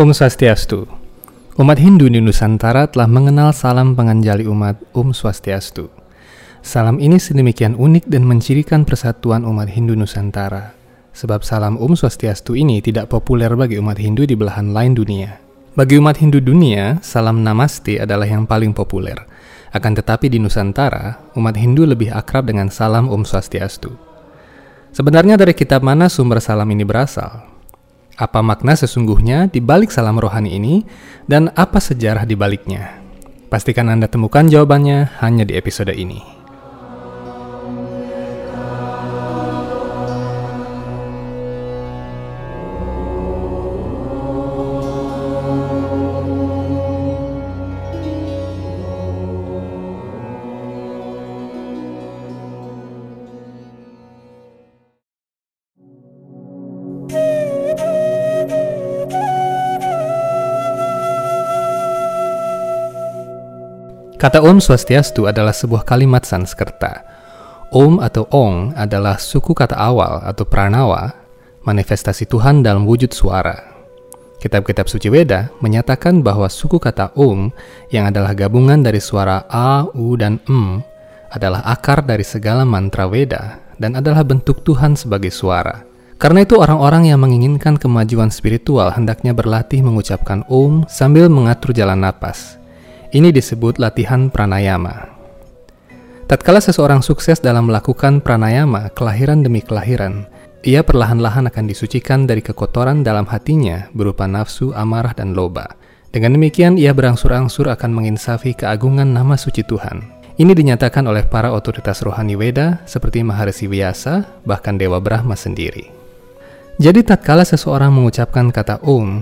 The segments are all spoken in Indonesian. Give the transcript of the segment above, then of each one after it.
Om Swastiastu. Umat Hindu di Nusantara telah mengenal salam penganjali umat Om Swastiastu. Salam ini sedemikian unik dan mencirikan persatuan umat Hindu Nusantara. Sebab salam Om Swastiastu ini tidak populer bagi umat Hindu di belahan lain dunia. Bagi umat Hindu dunia, salam Namaste adalah yang paling populer. Akan tetapi di Nusantara, umat Hindu lebih akrab dengan salam Om Swastiastu. Sebenarnya dari kitab mana sumber salam ini berasal? Apa makna sesungguhnya di balik salam rohani ini dan apa sejarah di baliknya? Pastikan Anda temukan jawabannya hanya di episode ini. Kata Om Swastiastu adalah sebuah kalimat Sanskerta. Om atau Ong adalah suku kata awal atau pranawa, manifestasi Tuhan dalam wujud suara. Kitab-kitab suci Weda menyatakan bahwa suku kata Om yang adalah gabungan dari suara A, U, dan M adalah akar dari segala mantra Weda dan adalah bentuk Tuhan sebagai suara. Karena itu orang-orang yang menginginkan kemajuan spiritual hendaknya berlatih mengucapkan Om sambil mengatur jalan napas – ini disebut latihan pranayama. Tatkala seseorang sukses dalam melakukan pranayama kelahiran demi kelahiran, ia perlahan-lahan akan disucikan dari kekotoran dalam hatinya berupa nafsu, amarah, dan loba. Dengan demikian, ia berangsur-angsur akan menginsafi keagungan nama suci Tuhan. Ini dinyatakan oleh para otoritas rohani Weda seperti Maharisi Vyasa, bahkan Dewa Brahma sendiri. Jadi tatkala seseorang mengucapkan kata Om,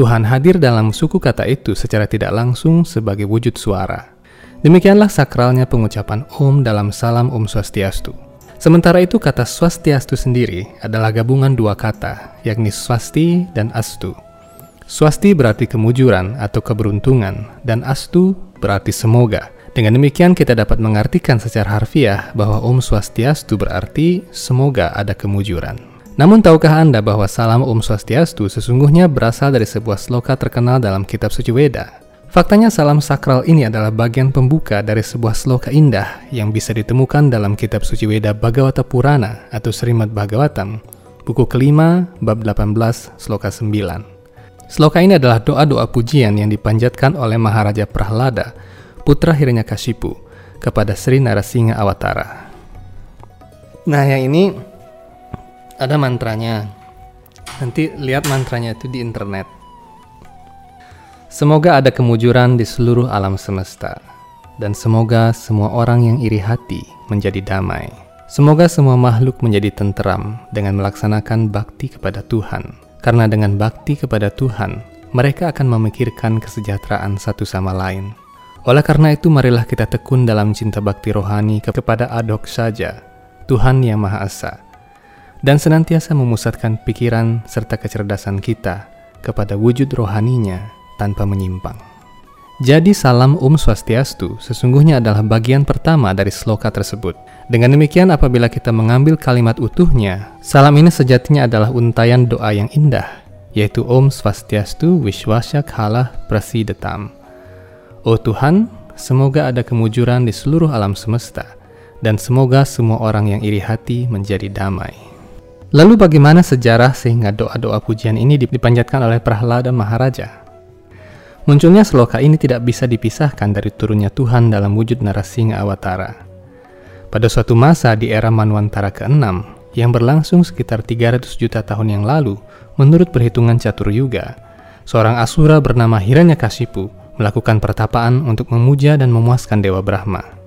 Tuhan hadir dalam suku kata itu secara tidak langsung sebagai wujud suara. Demikianlah sakralnya pengucapan Om dalam salam Om Swastiastu. Sementara itu kata Swastiastu sendiri adalah gabungan dua kata, yakni Swasti dan Astu. Swasti berarti kemujuran atau keberuntungan, dan Astu berarti semoga. Dengan demikian kita dapat mengartikan secara harfiah bahwa Om Swastiastu berarti semoga ada kemujuran. Namun tahukah Anda bahwa salam Om Swastiastu sesungguhnya berasal dari sebuah sloka terkenal dalam kitab suci Weda? Faktanya salam sakral ini adalah bagian pembuka dari sebuah sloka indah yang bisa ditemukan dalam kitab suci Weda Bhagavata Purana atau Srimad Bhagavatam, buku kelima, bab 18, sloka 9. Sloka ini adalah doa-doa pujian yang dipanjatkan oleh Maharaja Prahlada, putra Hiranyakashipu, kepada Sri Narasingha Awatara. Nah, yang ini ada mantranya. Nanti lihat mantranya itu di internet. Semoga ada kemujuran di seluruh alam semesta, dan semoga semua orang yang iri hati menjadi damai. Semoga semua makhluk menjadi tenteram dengan melaksanakan bakti kepada Tuhan, karena dengan bakti kepada Tuhan, mereka akan memikirkan kesejahteraan satu sama lain. Oleh karena itu, marilah kita tekun dalam cinta bakti rohani kepada Adok saja, Tuhan Yang Maha Esa, dan senantiasa memusatkan pikiran serta kecerdasan kita kepada wujud rohaninya tanpa menyimpang. Jadi salam Om Swastiastu sesungguhnya adalah bagian pertama dari sloka tersebut. Dengan demikian apabila kita mengambil kalimat utuhnya, salam ini sejatinya adalah untayan doa yang indah, yaitu Om Swastiastu Wishwasya Khala Prasidetam. Oh Tuhan, semoga ada kemujuran di seluruh alam semesta, dan semoga semua orang yang iri hati menjadi damai. Lalu bagaimana sejarah sehingga doa-doa pujian ini dipanjatkan oleh Prahlada Maharaja? Munculnya seloka ini tidak bisa dipisahkan dari turunnya Tuhan dalam wujud Narasingha Awatara. Pada suatu masa di era Manwantara ke-6, yang berlangsung sekitar 300 juta tahun yang lalu, menurut perhitungan Catur Yuga, seorang asura bernama Hiranyakashipu melakukan pertapaan untuk memuja dan memuaskan Dewa Brahma.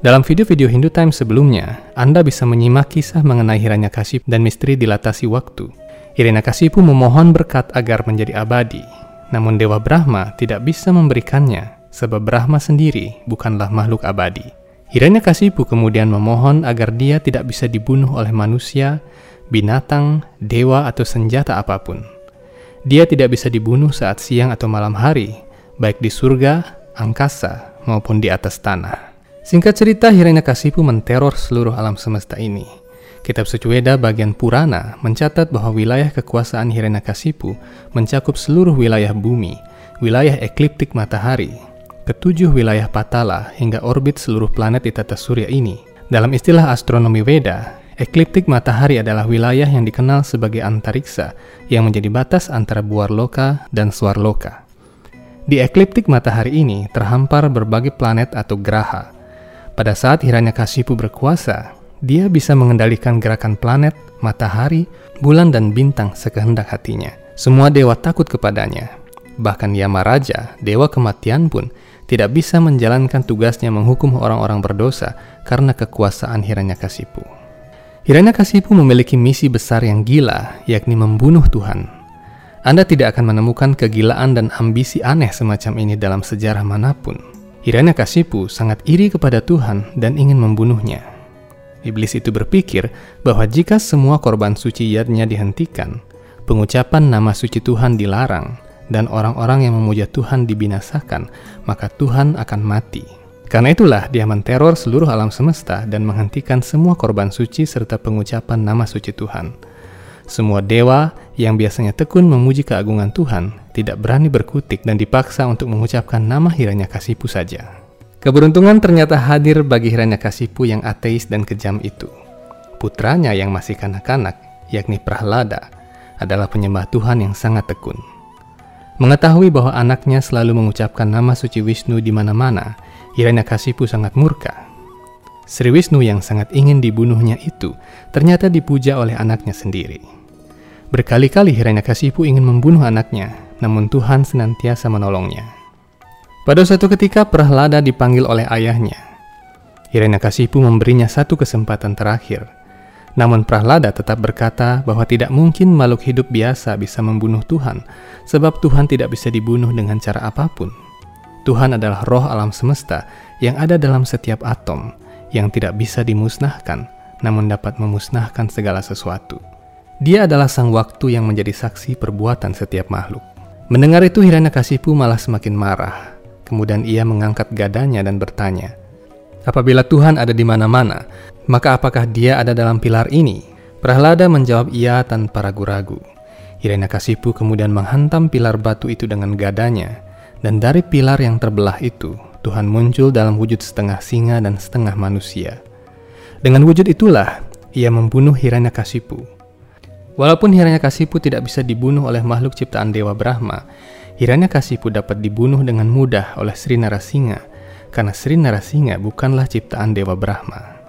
Dalam video-video Hindu Times sebelumnya, Anda bisa menyimak kisah mengenai Hiranyakashipu dan misteri dilatasi waktu. Hiranyakashipu memohon berkat agar menjadi abadi, namun Dewa Brahma tidak bisa memberikannya, sebab Brahma sendiri bukanlah makhluk abadi. Hiranyakashipu kemudian memohon agar dia tidak bisa dibunuh oleh manusia, binatang, dewa, atau senjata apa pun. Dia tidak bisa dibunuh saat siang atau malam hari, baik di surga, angkasa, maupun di atas tanah. Singkat cerita, Hiranyakasipu menteror seluruh alam semesta ini. Kitab Suci Weda bagian Purana mencatat bahwa wilayah kekuasaan Hiranyakasipu mencakup seluruh wilayah bumi, wilayah ekliptik matahari, ketujuh wilayah patala hingga orbit seluruh planet di tata surya ini. Dalam istilah astronomi Weda, ekliptik matahari adalah wilayah yang dikenal sebagai antariksa yang menjadi batas antara buar loka dan suar loka. Di ekliptik matahari ini terhampar berbagai planet atau graha. Pada saat Hiranyakasipu berkuasa, dia bisa mengendalikan gerakan planet, matahari, bulan, dan bintang sekehendak hatinya. Semua dewa takut kepadanya. Bahkan Yama Raja, dewa kematian pun, tidak bisa menjalankan tugasnya menghukum orang-orang berdosa karena kekuasaan Hiranyakasipu. Hiranyakasipu memiliki misi besar yang gila, yakni membunuh Tuhan. Anda tidak akan menemukan kegilaan dan ambisi aneh semacam ini dalam sejarah mana pun. Hiranyakasipu sangat iri kepada Tuhan dan ingin membunuhnya. Iblis itu berpikir bahwa jika semua korban suci yadnya dihentikan, pengucapan nama suci Tuhan dilarang, dan orang-orang yang memuja Tuhan dibinasakan, maka Tuhan akan mati. Karena itulah dia menteror seluruh alam semesta dan menghentikan semua korban suci serta pengucapan nama suci Tuhan. Semua dewa yang biasanya tekun memuji keagungan Tuhan tidak berani berkutik dan dipaksa untuk mengucapkan nama hiranya Kasipu saja. Keberuntungan ternyata hadir bagi Hiranyakasipu yang ateis dan kejam itu. Putranya yang masih kanak-kanak, yakni Prahlada, adalah penyembah Tuhan yang sangat tekun. Mengetahui bahwa anaknya selalu mengucapkan nama suci Wisnu di mana-mana, Hiranyakasipu sangat murka. Sri Wisnu yang sangat ingin dibunuhnya itu ternyata dipuja oleh anaknya sendiri. Berkali-kali Hiranyakasipu ingin membunuh anaknya, namun Tuhan senantiasa menolongnya. Pada suatu ketika Prahlada dipanggil oleh ayahnya. Hiranyakasipu memberinya satu kesempatan terakhir. Namun Prahlada tetap berkata bahwa tidak mungkin makhluk hidup biasa bisa membunuh Tuhan, sebab Tuhan tidak bisa dibunuh dengan cara apa pun. Tuhan adalah roh alam semesta yang ada dalam setiap atom, yang tidak bisa dimusnahkan, namun dapat memusnahkan segala sesuatu. Dia adalah sang waktu yang menjadi saksi perbuatan setiap makhluk. Mendengar itu Hiranyakasipu malah semakin marah Kemudian ia mengangkat gadanya dan bertanya, Apabila Tuhan ada di mana-mana, maka apakah dia ada dalam pilar ini? Prahlada menjawab iya tanpa ragu-ragu. Hiranyakasipu kemudian menghantam pilar batu itu dengan gadanya, dan dari pilar yang terbelah itu, Tuhan muncul dalam wujud setengah singa dan setengah manusia. Dengan wujud itulah, ia membunuh Hiranyakasipu. Walaupun Hiranyakasipu tidak bisa dibunuh oleh makhluk ciptaan Dewa Brahma, Hiranyakasipu dapat dibunuh dengan mudah oleh Sri Narasingha karena Sri Narasingha bukanlah ciptaan Dewa Brahma.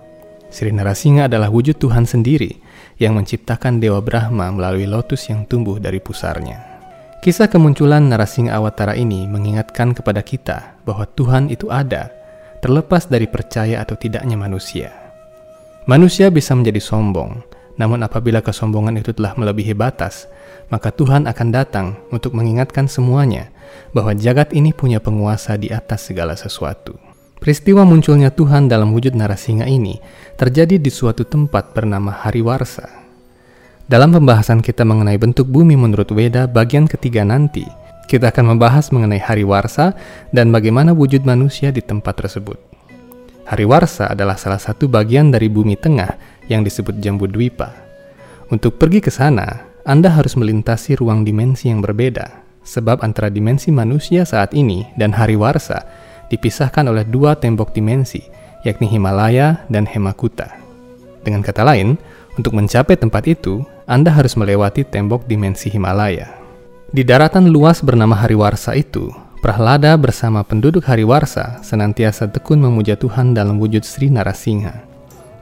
Sri Narasingha adalah wujud Tuhan sendiri yang menciptakan Dewa Brahma melalui lotus yang tumbuh dari pusarnya. Kisah kemunculan Narasingha Awatara ini mengingatkan kepada kita bahwa Tuhan itu ada, terlepas dari percaya atau tidaknya manusia. Manusia bisa menjadi sombong, namun apabila kesombongan itu telah melebihi batas, maka Tuhan akan datang untuk mengingatkan semuanya bahwa jagat ini punya penguasa di atas segala sesuatu. Peristiwa munculnya Tuhan dalam wujud narasinga ini terjadi di suatu tempat bernama Hariwarsa. Dalam pembahasan kita mengenai bentuk bumi menurut Weda bagian ketiga nanti, kita akan membahas mengenai Hariwarsa dan bagaimana wujud manusia di tempat tersebut. Hariwarsa adalah salah satu bagian dari bumi tengah yang disebut Jambu Dwipa. Untuk pergi ke sana, anda harus melintasi ruang dimensi yang berbeda, sebab antara dimensi manusia saat ini dan hari warsa dipisahkan oleh dua tembok dimensi, yakni Himalaya dan Hemakuta. Dengan kata lain, untuk mencapai tempat itu, Anda harus melewati tembok dimensi Himalaya. Di daratan luas bernama Hariwarsa itu, Prahlada bersama penduduk Hariwarsa senantiasa tekun memuja Tuhan dalam wujud Sri Narasingha.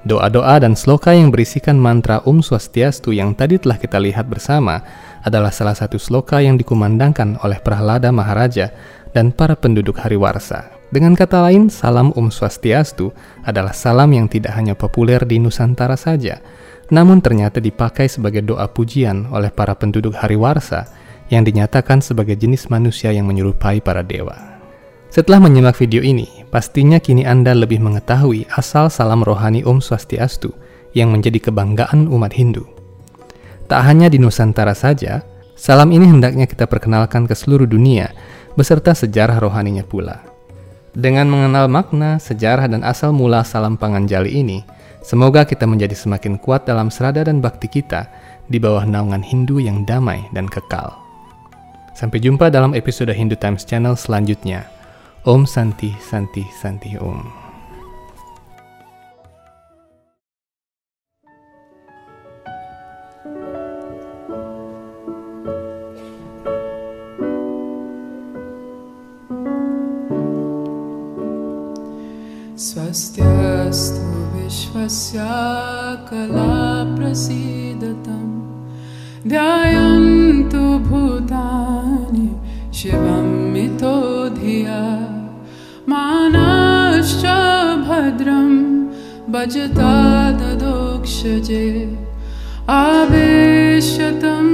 Doa-doa dan sloka yang berisikan mantra Om Swastiastu yang tadi telah kita lihat bersama adalah salah satu sloka yang dikumandangkan oleh Prahlada Maharaja dan para penduduk Hariwarsa. Dengan kata lain, salam Om Swastiastu adalah salam yang tidak hanya populer di Nusantara saja, namun ternyata dipakai sebagai doa pujian oleh para penduduk Hariwarsa yang dinyatakan sebagai jenis manusia yang menyerupai para dewa. Setelah menyimak video ini, pastinya kini Anda lebih mengetahui asal salam rohani Om Swastiastu yang menjadi kebanggaan umat Hindu. Tak hanya di Nusantara saja, salam ini hendaknya kita perkenalkan ke seluruh dunia beserta sejarah rohaninya pula. Dengan mengenal makna, sejarah, dan asal mula salam pangan jali ini, semoga kita menjadi semakin kuat dalam serada dan bakti kita di bawah naungan Hindu yang damai dan kekal. Sampai jumpa dalam episode Hindu Times Channel selanjutnya. Om Santi Santi Santi Om. स्वस्त्यस्तु विश्वस्य कलाप्रसीदतं ध्यायन्तु भूतानि शिवा भजता ददोक्षजे आवेशतम्